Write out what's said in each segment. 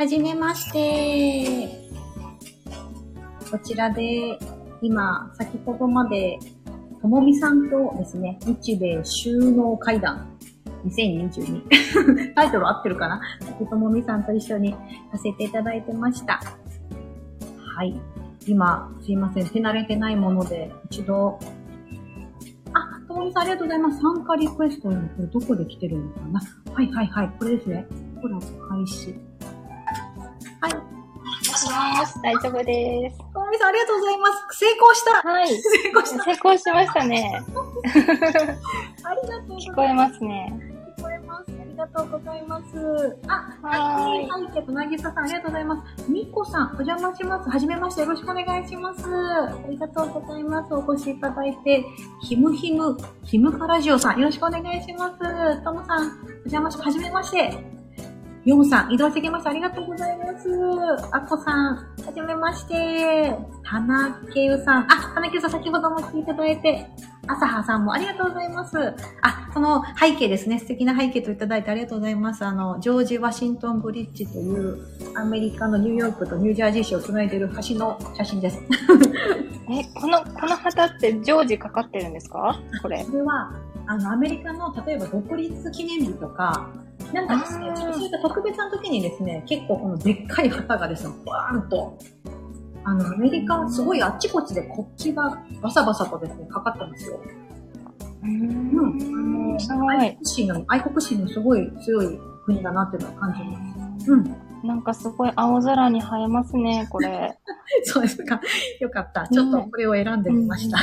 はじめまして。こちらで、今、先ほどまで、ともみさんとですね、日米収納会談2022。タイトル合ってるかな？先ともみさんと一緒にさせていただいてました。はい。今、すいません。手慣れてないもので、一度、あ、ともみさんありがとうございます。参加リクエストこれどこで来てるのかな？はいはいはい。これですね。コラボ開始。ます。大丈夫です。ともみさんありがとうございます。成功したはい。成功した成功しましたね。ありがとうございます。聞こえますね。聞こえます。ありがとうございます。あ、はーいはい、はい、なぎささん、ありがとうございます。みこさん、お邪魔します。はじめまして、よろしくお願いします。ありがとうございます。お越しいただいて、ひむひむ、ひむかラジオさん、よろしくお願いします。ともさん、お邪魔し、はじめまして。ヨモさん、移動してきました。ありがとうございます。あこさん、はじめまして。たなけうさん、あ、たなけうさん、先ほども来ていただいて、あさはさんもありがとうございます。あ、その背景ですね。素敵な背景といただいてありがとうございます。あの、ジョージ・ワシントン・ブリッジというアメリカのニューヨークとニュージャージー州をつないでいる橋の写真です。え、この、この旗って常時かかってるんですか？これ。これは、あの、アメリカの、例えば独立記念日とか、なんかですねちょっとそういった特別な時にですね、結構このでっかい旗がですね、バーンと、あの、アメリカはすごいあっちこっちで国旗がバサバサとですね、かかってますよ。うん。ん。すごい。愛国心の、愛国心のすごい強い国だなっていうのを感じます。うん。なんかすごい青空に映えますね、これ。そうですか。よかった。ちょっとこれを選んでみました。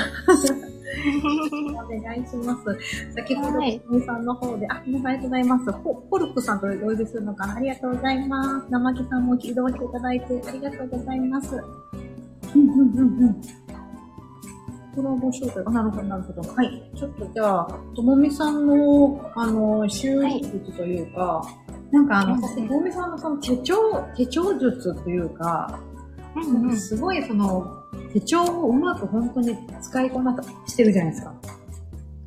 お願いします。先ほど、はいみさんの方で、あ、皆さんありがとうございます。ポポルクさんとお呼びするのかな？ありがとうございます。生木さんも移動していただいてありがとうございます。うんうんうんうん。コラボ招待。あ、なるほど、なるほど。はい。ちょっとじゃあ、ともみさんの、あの、収録術というか、なんかあの、うんともみさんのその手帳、手帳術というか、うんうんすごいその、手帳をうまく本当に使いこなしてるじゃないですか。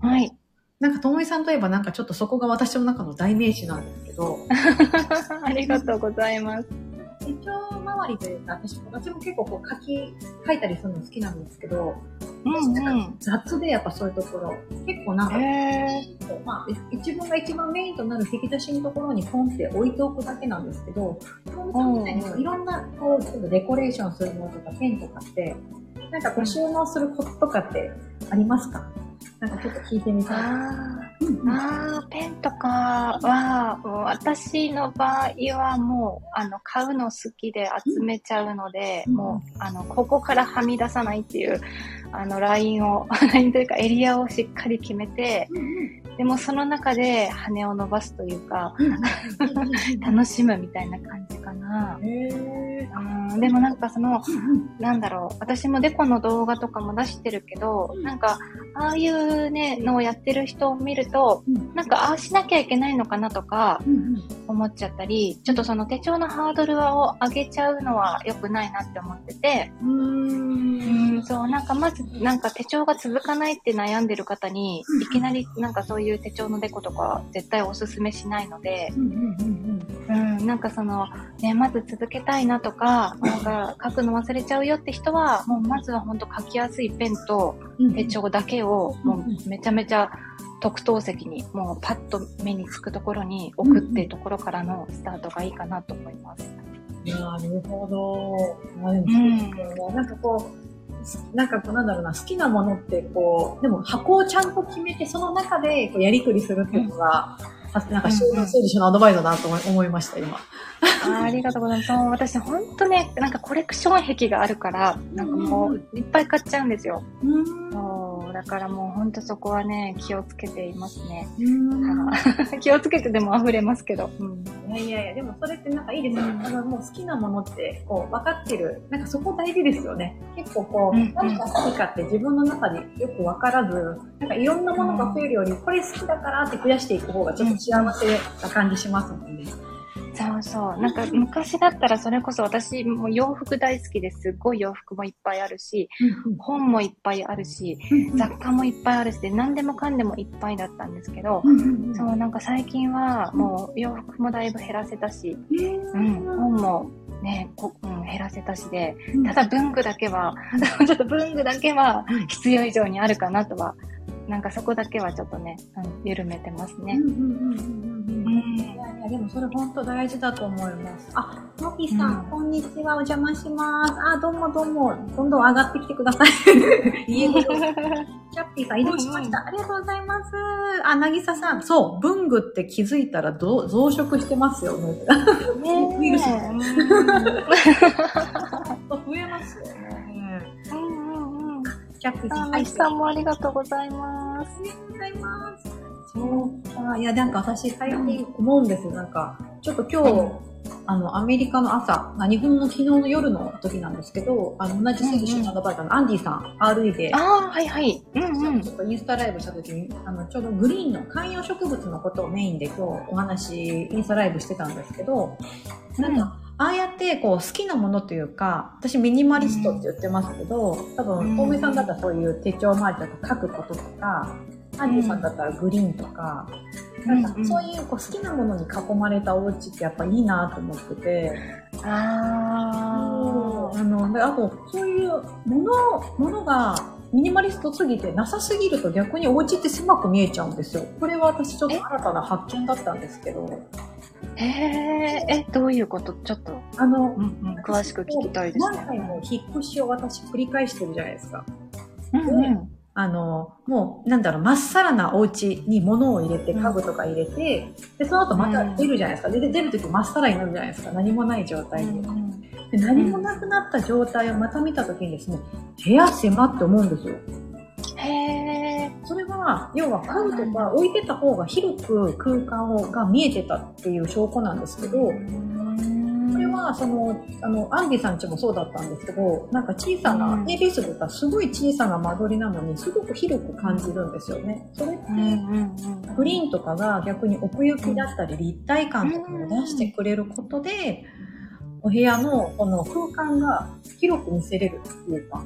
はい。なんか、ともみさんといえばなんかちょっとそこが私の中の代名詞なんですけど、ありがとうございます。手帳周りというか、私私も結構こう書き、書いたりするの好きなんですけど、うんうん。雑でやっぱそういうところ、結構なんか、へまあ、い自分が一番メインとなる引き出しのところにポンって置いておくだけなんですけど、ともみさんみたいにいろんな、こう、ちょっとデコレーションするものとか、ペンとかって、なんかこう収納するコツとかってありますか？なんかちょっと聞いてみたい。ああー、ペンとかは、私の場合はもう、あの、買うの好きで集めちゃうので、うん。もう、あの、ここからはみ出さないっていう、あの、ラインを、ラインというかエリアをしっかり決めて、でもその中で羽を伸ばすというか、楽しむみたいな感じかな。へうん、でもなんかその、ーなんだろう、私もデコの動画とかも出してるけど、なんか、ああいうね、のをやってる人を見ると、うん。なんか、ああしなきゃいけないのかなとか思っちゃったり、ちょっとその手帳のハードルを上げちゃうのは良くないなって思ってて、うん、そう、なんかまず、なんか手帳が続かないって悩んでる方に、いきなりなんかそういう手帳のデコとか絶対おすすめしないので、うんなんかその、ね、まず続けたいなとか、なんか書くの忘れちゃうよって人は、もうまずは本当書きやすいペンとうん。手帳だけを、もうめちゃめちゃ特等席に、もうパッと目につくところに置くっていうところからのスタートがいいかなと思います。なるほど。あでもそうですよね。なんかこう、なんかこうなんだろうな、好きなものってこう、でも箱をちゃんと決めて、その中でこうやりくりするっていうのが、さなんか収納整理士のアドバイスだなと思いました、今。あーありがとうございます。私本当ね、なんかコレクション癖があるから、なんかもういっぱい買っちゃうんですよ。うんだからもう本当そこはね、気をつけていますね。気をつけてでも溢れますけど。うんいやいやいや、でもそれってなんかいいですよね。あのもう好きなものって、こう、分かってる。なんかそこ大事ですよね。結構こう、うんうん何が好きかって自分の中でよく分からず、なんかいろんなものが増えるより、これ好きだからって増やしていく方がちょっと幸せな感じしますもんね。そうそう。なんか昔だったらそれこそ私も洋服大好きですっごい洋服もいっぱいあるし、本もいっぱいあるし、雑貨もいっぱいあるしで、何でもかんでもいっぱいだったんですけど、そう、なんか最近はもう洋服もだいぶ減らせたし、うん、本もね、こうん、減らせたしで、ただ文具だけは、ちょっと文具だけは必要以上にあるかなとは、なんかそこだけはちょっとね、うん、緩めてますね。いやでもそれ本当大事だと思います。あ、のぴさん、うん、こんにちは、お邪魔します。あ、どうもどうも、どんどん上がってきてください。家の。チャッピーさん移動しました。ありがとうございます。あ、なぎささん、そう、文具って気づいたら増殖してますよ、ね。ねウイルス。増えますよね。うんうんうん。チャッピーさん、はい、さんもありがとうございます。ありがとうございます。そうか。いや、なんか私最近思うんですよ。なんか、ちょっと今日、あの、アメリカの朝、日本の昨日の夜の時なんですけど、あの、同じ選手のアドバイザーのアンディさん、RE で、ああ、はいはい。うんうん。ちょっとインスタライブした時に、あの、ちょうどグリーンの観葉植物のことをメインで今日お話、インスタライブしてたんですけど、なんか、ああやってこう好きなものというか、私ミニマリストって言ってますけど、多分、小梅さんだったらそういう手帳周りとか書くこととか、アンディさんだったらグリーンとか、なんかそういうこう好きなものに囲まれたお家ってやっぱいいなと思ってて。ああの、であと、そういうもの、ものがミニマリストすぎてなさすぎると逆にお家って狭く見えちゃうんですよ。これは私ちょっと新たな発見だったんですけど。へえ、え、どういうこと？ちょっと、あの、うんうん、詳しく聞きたいですね。何回も引っ越しを私繰り返してるじゃないですか。うんうん、あの、もう、なんだろう、まっさらなお家に物を入れて、家具とか入れて、で、その後また出るじゃないですか。で、出るときまっさらになるじゃないですか。何もない状態で。で何もなくなった状態をまた見たときにですね、部屋狭って思うんですよ。へー。それは、要は家具とか置いてた方が広く空間をが見えてたっていう証拠なんですけど、は、その、あの、アンディさんちもそうだったんですけど、なんか小さな、a ビスとかすごい小さな間取りなのに、すごく広く感じるんですよね。それって、グリーンとかが逆に奥行きだったり、立体感とかを出してくれることで、お部屋のこの空間が広く見せれるっていうか、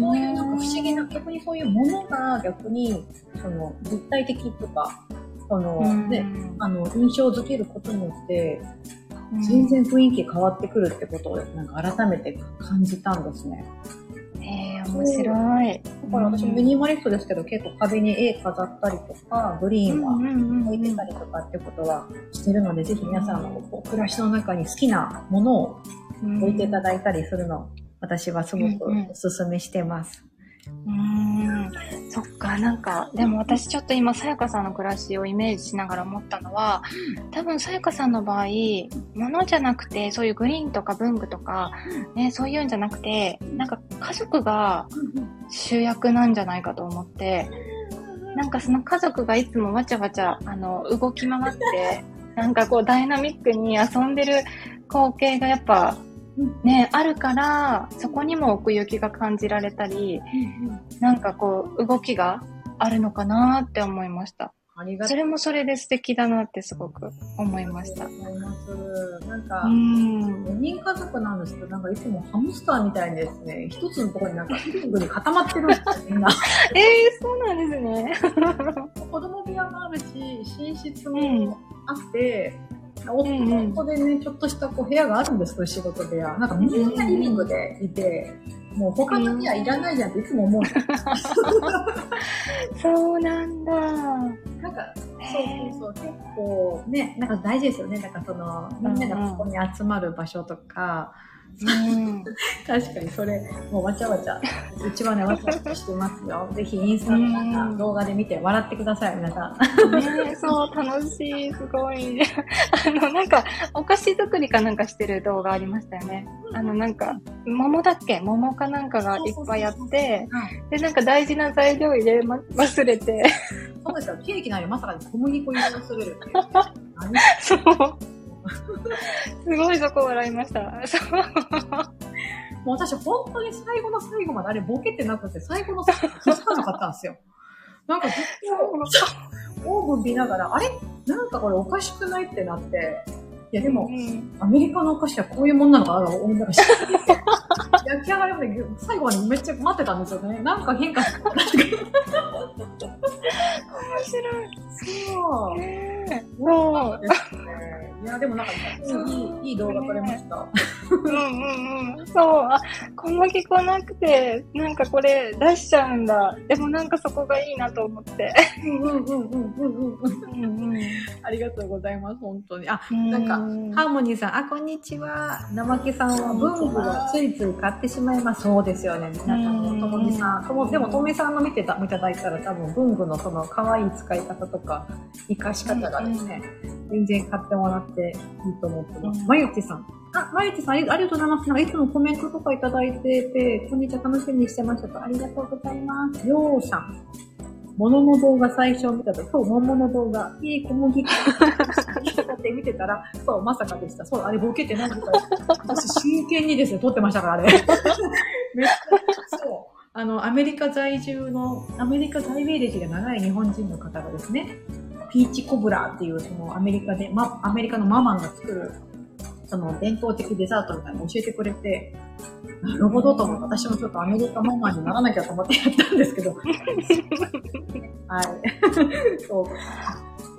そういうなんか不思議な、逆にそういうものが逆に、その立体的とか、そのね、あの、印象づけることによって、全然雰囲気変わってくるってことをなんか改めて感じたんですね。へえ、面白い。だから私ミニマリストですけど、結構壁に絵飾ったりとか、グリーンは置いてたりとかってことはしてるので、ぜひ皆さんの暮らしの中に好きなものを置いていただいたりするの、私はすごくお勧めしてます。うん、そっか、なんか、でも私ちょっと今、さやかさんの暮らしをイメージしながら思ったのは、多分さやかさんの場合、物じゃなくて、そういうグリーンとか文具とか、ね、そういうんじゃなくて、なんか家族が主役なんじゃないかと思って、なんかその家族がいつもわちゃわちゃ、あの、動き回って、なんかこうダイナミックに遊んでる光景がやっぱね、あるから、そこにも奥行きが感じられたり、なんかこう、動きがあるのかなって思いました。ありがそれもそれで素敵だなってすごく思いました。思います。なんか、4人家族なんですけど、なんかいつもハムスターみたいにですね、一つのところになんかリビングに固まってるんですよ、みんな。え えー、そうなんですね。子供部屋もあるし、寝室もあって、うん夫でね、ちょっとしたこう部屋があるんですよ、仕事部屋。なんかみんなリビングでいて、もう他の部屋いらないじゃんっていつも思う そうなんだ。なんか、そうそうそう、結構ね、なんか大事ですよね。なんかその、みんながここに集まる場所とか、うん、確かにそれ、もうわちゃわちゃ、うちはね、わちゃわちゃしてますよ。ぜひインスタの動画で見て笑ってください、皆さん。ねそう、楽しい、すごい。あの、なんか、お菓子作りかなんかしてる動画ありましたよね。あの、なんか、桃だっけ？桃かなんかがいっぱいあって、で、なんか大事な材料入れ、ま、忘れて。そうですよ、ケーキなりまさかに小麦粉入れ忘れる。そう。すごいそこ笑いました。もう私本当に最後の最後まであれボケてなくて、最後の最後気づかなかったんですよ。なんかずっとオーブン見ながら、あれなんかこれおかしくないってなって、いやでもう、んアメリカのお菓子はこういうもんなのかなと思いながら知って焼き上がりまで最後までめっちゃ待ってたんですよね。なんか変化してた。面白い。そう。ねそうですね。いや、でもなんか、いい、いい動画撮れました。うんうんうん。そう。あ、小麦粉なくて、なんかこれ出しちゃうんだ。でもなんかそこがいいなと思って。うんうんうんうんうんうん。うんうん。ありがとうございます、本当に。あ、ななんか、ハーモニーさん、あ、こんにちは。生木さんは文具をついつい買ってしまいます。そうですよね。なんかもう、ともみさん、とも、でもとさんの見てた、いただいたら多分文具のその可愛い使い方とか、活かし方がですね、全然買ってもらっていいと思ってます。うんまゆちさん。あ、まゆちさんあり、がとうございます。なんかいつもコメントとかいただいてて、こんにちは、楽しみにしてましたと。ありがとうございます。りょうさん。ものの動画最初見たと、そう、桃の動画、いい小麦粉。って見てたら、そう、まさかでした。そう、あれボケてないから、私真剣にですね、撮ってましたから、あれ。めっちゃ、そう。あの、アメリカ在住の、アメリカ在米歴が長い日本人の方がですね、ピーチコブラーっていう、そのアメリカで、ま、アメリカのママンが作る、その伝統的デザートみたいなのを教えてくれて、なるほどと思って、私もちょっとアメリカママンにならなきゃと思ってやったんですけど。はい。そう。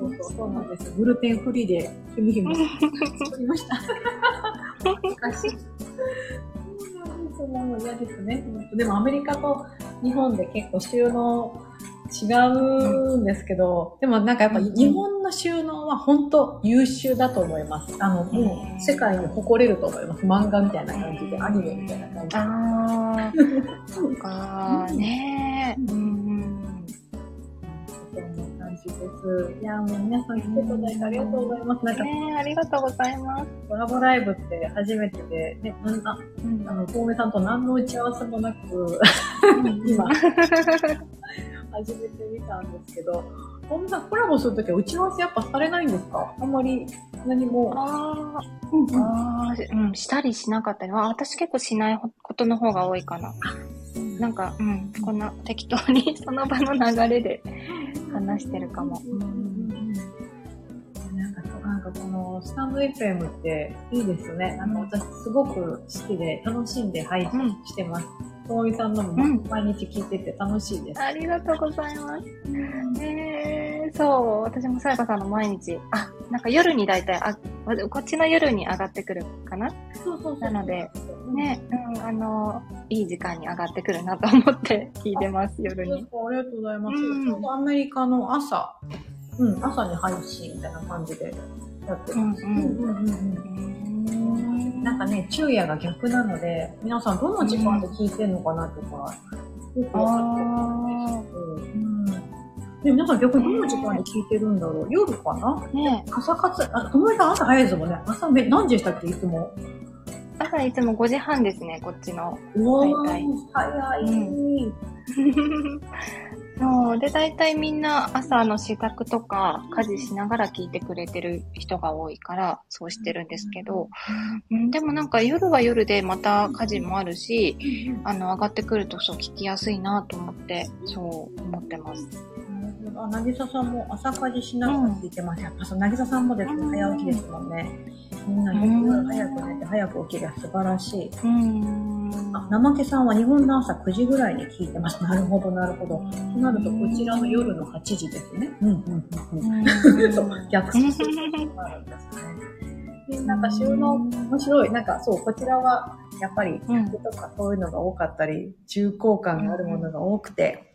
そうそう、そうなんです。グルテンフリーで、ひむひむ作りました。懐かしい。そうなんですもう嫌ですね。でもアメリカと日本で結構収納違うんですけど、でもなんかやっぱ日本の収納は本当優秀だと思います。あの、もう世界に誇れると思います。漫画みたいな感じで、アニメみたいな感じで。ああ、そうか、ねえ。うんうん。です。いや、もう皆さん来ていただいてありがとうございます。なんかねえ、ありがとうございます。コラボライブって初めてで、ね、なんあうんあの、遠目さんと何の打ち合わせもなく、今、初めて見たんですけど、遠目さんコラボするときは打ち合わせやっぱされないんですか？あんまり何も。あうんうんあ、ああ、うん、したりしなかったり。あ私結構しないことの方が多いかな。なんか、うん、こんな適当に その場の流れで話してるかも。うんなんかそう、なんかこのスタンド FM っていいですね。なんか私すごく好きで楽しんで配信してます。ともみさんのもうん毎日聞いてて楽しいです。ありがとうございます。えー、そう、私もさやかさんの毎日、あ、なんか夜に大体、あ、こっちの夜に上がってくるかな？そうそう。なので、ね。ね、うん、あの、いい時間に上がってくるなと思って聞いてます、夜に。ありがとうございます。うんアメリカの朝、うん、朝に配信みたいな感じでやってます。なんかね、昼夜が逆なので、皆さんどの時間で聞いてんのかなとか、よくわかってないんですけど、うん。で、皆さん逆にどの時間で聞いてるんだろう？夜かな？ね朝活、あ、ともみさん朝早いですもんね。朝め、何時でしたっけ？いつも。朝いつも5時半ですね、こっちの。うわー大体早い。う そう。で、大体みんな朝の支度とか家事しながら聞いてくれてる人が多いから、そうしてるんですけど、うん、でもなんか夜は夜でまた家事もあるし、あの、上がってくるとそう聞きやすいなと思って、そう思ってます。あ、なぎささんも朝家事しながら聞いてます。やっぱそう、なぎささんもですね、早起きですもんね。みんな夜早く寝て早く起きるは素晴らしい。うん。あ、生毛さんは日本の朝9時ぐらいに聞いてます。なるほど、なるほど。となると、こちらの夜の8時ですね。うん、うん、うん。うん。そう、逆算することがあるんですね。で、なんか収納、面白い。なんかそう、こちらは、やっぱり、うん服とかそういうのが多かったり、重厚感があるものが多くて、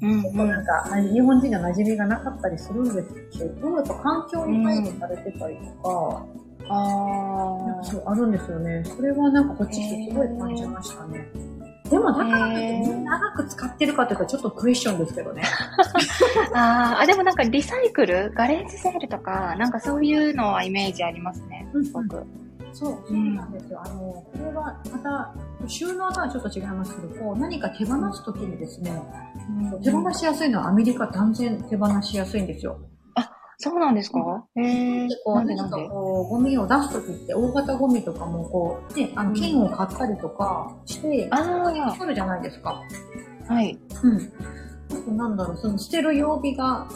うん結構なんか、日本人の馴染みがなかったりするんですけど、やっぱ環境に配慮されてたりとか、なんあかそうあるんですよね。それはなんかこっち来てすごい感じましたね。でもだからってみんな長く使ってるかというとちょっとクエスチョンですけどね。ーあー、あ、でもなんかリサイクルガレージセールとか、なんかそういうのはイメージありますね、すごく。そう、そうなんですよ。あの、これはまた、収納とはちょっと違いますけど、こう何か手放すときにですね、手放しやすいのはアメリカ断然手放しやすいんですよ。そうなんですか？へえで、こう、なんかこう、ゴミを出すときって、大型ゴミとかもこう、ね、あの、剣を買ったりとかして、あー取るじゃないですか。はい。うん。あとなんだろう、その捨てる曜日が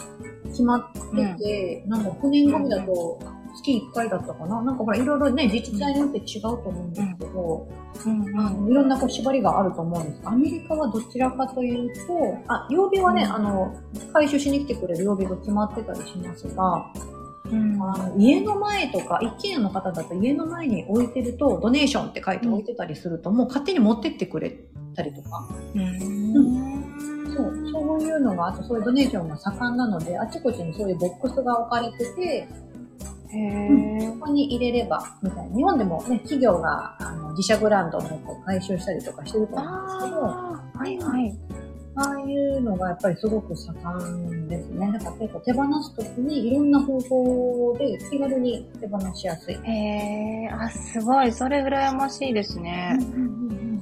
決まってて、なんか9年組だと月1回だったかな。なんかほら、いろいろね、自治体によって違うと思うんですけど、うんあのいろんなこう縛りがあると思うんです。アメリカはどちらかというと、あ、曜日はね、うん。あの、回収しに来てくれる曜日が決まってたりしますが、うん。あの家の前とか、一軒家の方だと家の前に置いてると、ドネーションって書いて置いてたりすると、もう勝手に持ってってくれたりとか、うん。そう、そういうのが、あとそういうドネーションが盛んなので、あちこちにそういうボックスが置かれてて、へーそこに入れれば、みたいな。日本でもね、企業があの自社ブランドのこう回収したりとかしてると思うんですけど、はいはい。ああいうのがやっぱりすごく盛んですね。だから結構手放すときにいろんな方法で気軽に手放しやすい。へえ、あ、すごい。それ羨ましいですね。うん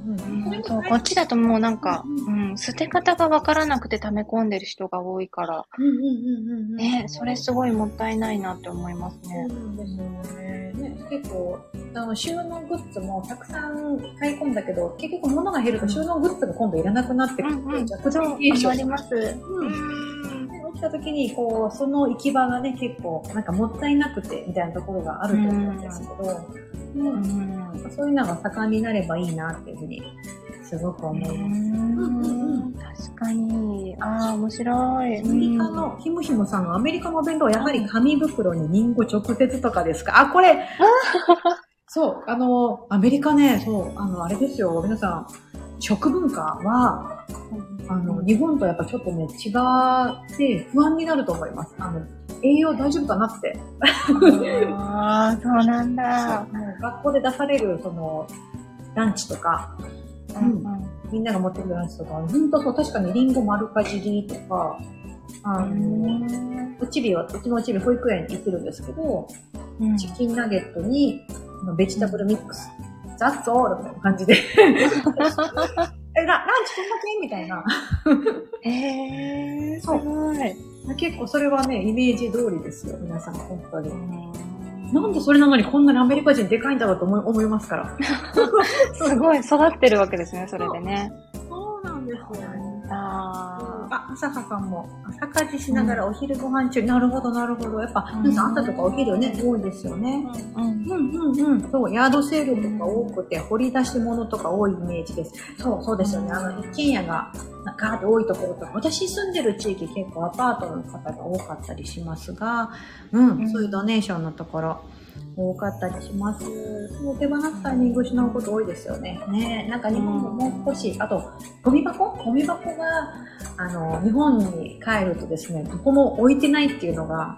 そう、こっちだともうなんか、うん、捨て方がわからなくて溜め込んでる人が多いから、うんうんうんうんうん。ね、それすごいもったいないなって思いますそうね。なんですよね。ね結構、あの、収納グッズもたくさん買い込んだけど、結局物が減ると収納グッズが今度いらなくなってくる。うんうんじゃあ、こちらそう、あります。うん。で起きた時に、こう、その行き場がね、結構、なんかもったいなくて、みたいなところがあると思うんですけど、ううんん。そういうのが盛んになればいいなっていうふうに、すごく思います。うん確かに。ああ、面白い。アメリカの、ひむひむさんのアメリカのお弁当はやはり紙袋にリンゴ直接とかですか？あ、これ そう、あの、アメリカね、そう、あの、あれですよ、皆さん、食文化は、あの、日本とやっぱちょっとね、違って不安になると思います。あの、栄養大丈夫かなって。ああ、そうなんだ。学校で出される、その、ランチとか、うんみんなが持ってくるランチとか、ほんとそう、確かにリンゴ丸かじりとか、あうの、ん。うちびは、うちのうちび保育園行ってるんですけど、うんチキンナゲットに、ベジタブルミックス。That's all! みたいな感じで。え、ラランチこんだけ？みたいな。へえ、すそうごい。結構それはね、イメージ通りですよ、皆さん、本当に。なんでそれなのにこんなにアメリカ人でかいんだろうと思い思いますから。すごい育ってるわけですね、それでね。そうなんですよ。ああ、朝葉さんも、朝家事しながらお昼ご飯中、なるほど、なるほど。やっぱ、うん皆さん朝とかお昼ね、多いですよね。うん。うんうんうん。そう、ヤードセールとか多くて、掘り出し物とか多いイメージです。そう、そうですよね。あの、一軒家が、ガーッと多いところとか、私住んでる地域結構アパートの方が多かったりしますが、うん、うんそういうドネーションのところ、多かったりします。そう、手放すタイミング失うこと多いですよね。ねなんか日本ももう少し、あと、ゴミ箱？ゴミ箱が、あの、日本に帰るとですね、どこも置いてないっていうのが、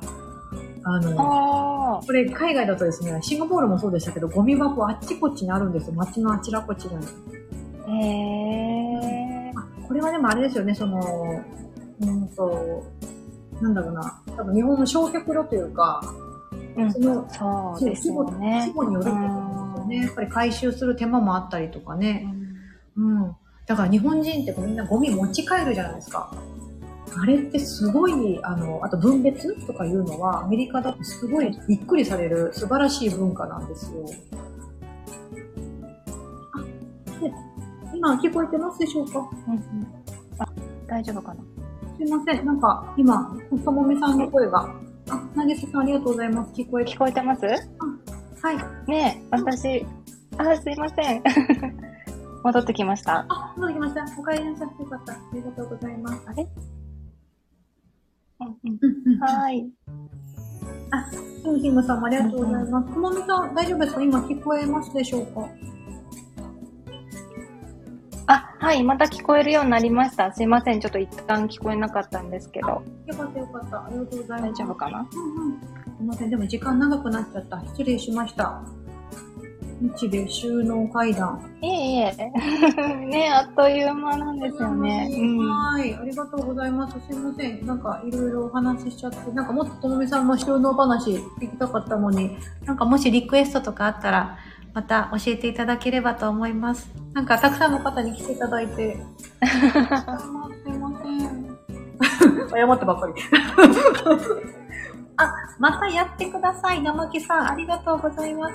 あの、あこれ海外だとですね、シンガポールもそうでしたけど、ゴミ箱あっちこっちにあるんですよ。街のあちらこちらに。あ。へえ。あこれはでもあれですよね、その、うんと、なんだろうな、多分日本の焼却炉というか、うんそのそうですよ規ね。模によるってことですよね。やっぱり回収する手間もあったりとかね。うん。だから日本人ってみんなゴミ持ち帰るじゃないですか。あれってすごい、あの、あと分別とかいうのは、アメリカだとすごいびっくりされる素晴らしい文化なんですよ。あ、で今聞こえてますでしょうか？うんうんあ、大丈夫かな？すいません。なんか、今、ともみさんの声が。あ、なぎささんありがとうございます。聞こえて。聞こえてます？はい。ねえ、私、あ、すいません。戻ってきました。あ、戻ってきました。お帰りなさってよかった。ありがとうございます。あれ？うんうんうんうん。はーい。ひむひむさんもありがとうございます。ともみさん、大丈夫ですか？今聞こえますでしょうか？あ、はい、また聞こえるようになりました。すいません、ちょっと一旦聞こえなかったんですけど、よかったよかった。ありがとうございます。大丈夫かな？うんうん。すいません。でも時間長くなっちゃった。失礼しました。日米収納会談。いえいえ。ねえ、あっという間なんですよね。うん。はい。ありがとうございます。すいません。なんかいろいろお話ししちゃって、なんかもっとともみさんの収納話聞きたかったのに、なんかもしリクエストとかあったら、また教えていただければと思います。なんかたくさんの方に来ていただいて。すいません。謝ってばっかり。あ、またやってください。生木さん、ありがとうございます。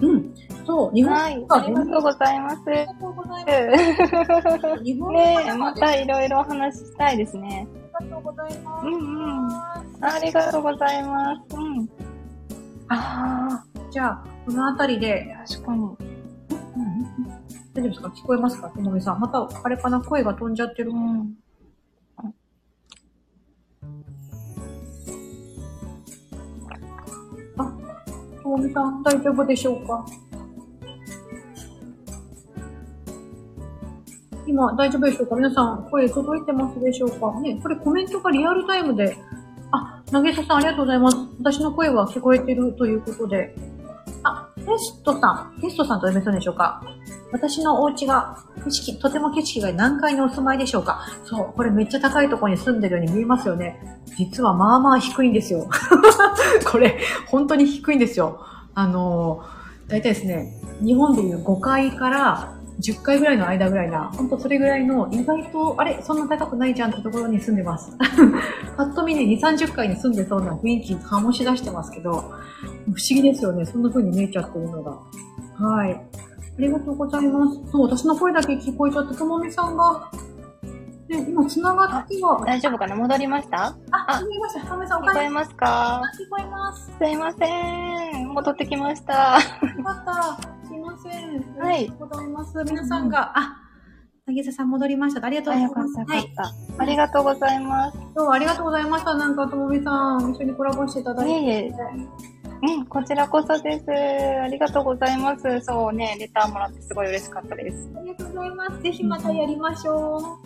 うん。そう、日本はい、ありがとうございます。ありがとうございます。日本のねまたいろいろお話ししたいですね。がとうございます。うんうんありがとうございます。うん。あじゃあ、このあたりで、確かに。大丈夫ですか？聞こえますか？ともみさん。また、あれかな？声が飛んじゃってるう。ん。ともみさん、大丈夫でしょうか？今、大丈夫でしょうか？皆さん、声届いてますでしょうか？ね、これコメントがリアルタイムで、あ、なげささんありがとうございます。私の声は聞こえてるということで。テストさん、テストさんと呼べそうでしょうか？私のお家が、景色、とても景色が何階にお住まいでしょうか？そう、これめっちゃ高いところに住んでるように見えますよね。実はまあまあ低いんですよ。これ、本当に低いんですよ。あのー、大体ですね、日本でいう5階から10階ぐらいの間ぐらいな、本当それぐらいの、意外と、あれ、そんな高くないじゃんってところに住んでます。パッと見ね、2、30階に住んでそうな雰囲気醸し出してますけど、不思議ですよね。そんな風に見えちゃってるのが。はい。ありがとうございます。そう、私の声だけ聞こえちゃって、ともみさんが、ね、今繋がっては、大丈夫かな？戻りました？あ、あ聞こえました。ともみさん、お聞こえますか？あ聞こえます。すいません。戻ってきました。よかった。せん。はいありがとうございます。皆さんが、あ、なぎささん戻りました。ありがとうあ、ございます。はい。ありがとうございます。今日はありがとうございました。なんか、ともみさん、一緒にコラボしていただいて。いえいえうん、こちらこそです。ありがとうございます。そうね、レターもらってすごい嬉しかったです。ありがとうございます。ぜひまたやりましょ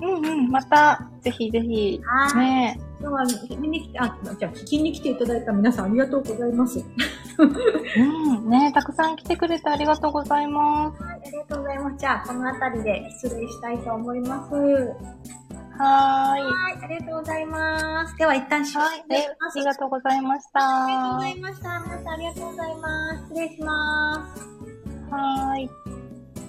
う。うんうん、また、ぜひぜひ、はい。ね今日は見に来て、あ、じゃあ聞きに来ていただいた皆さんありがとうございます。うん、ねたくさん来てくれてありがとうございます。はい、ありがとうございます。じゃあ、この辺りで失礼したいと思います。ははーい。い、ありがとうございます。では、一旦終了します。ありがとうございました。ありがとうごはざいました。皆さんありがとうございます。失礼します。ーい。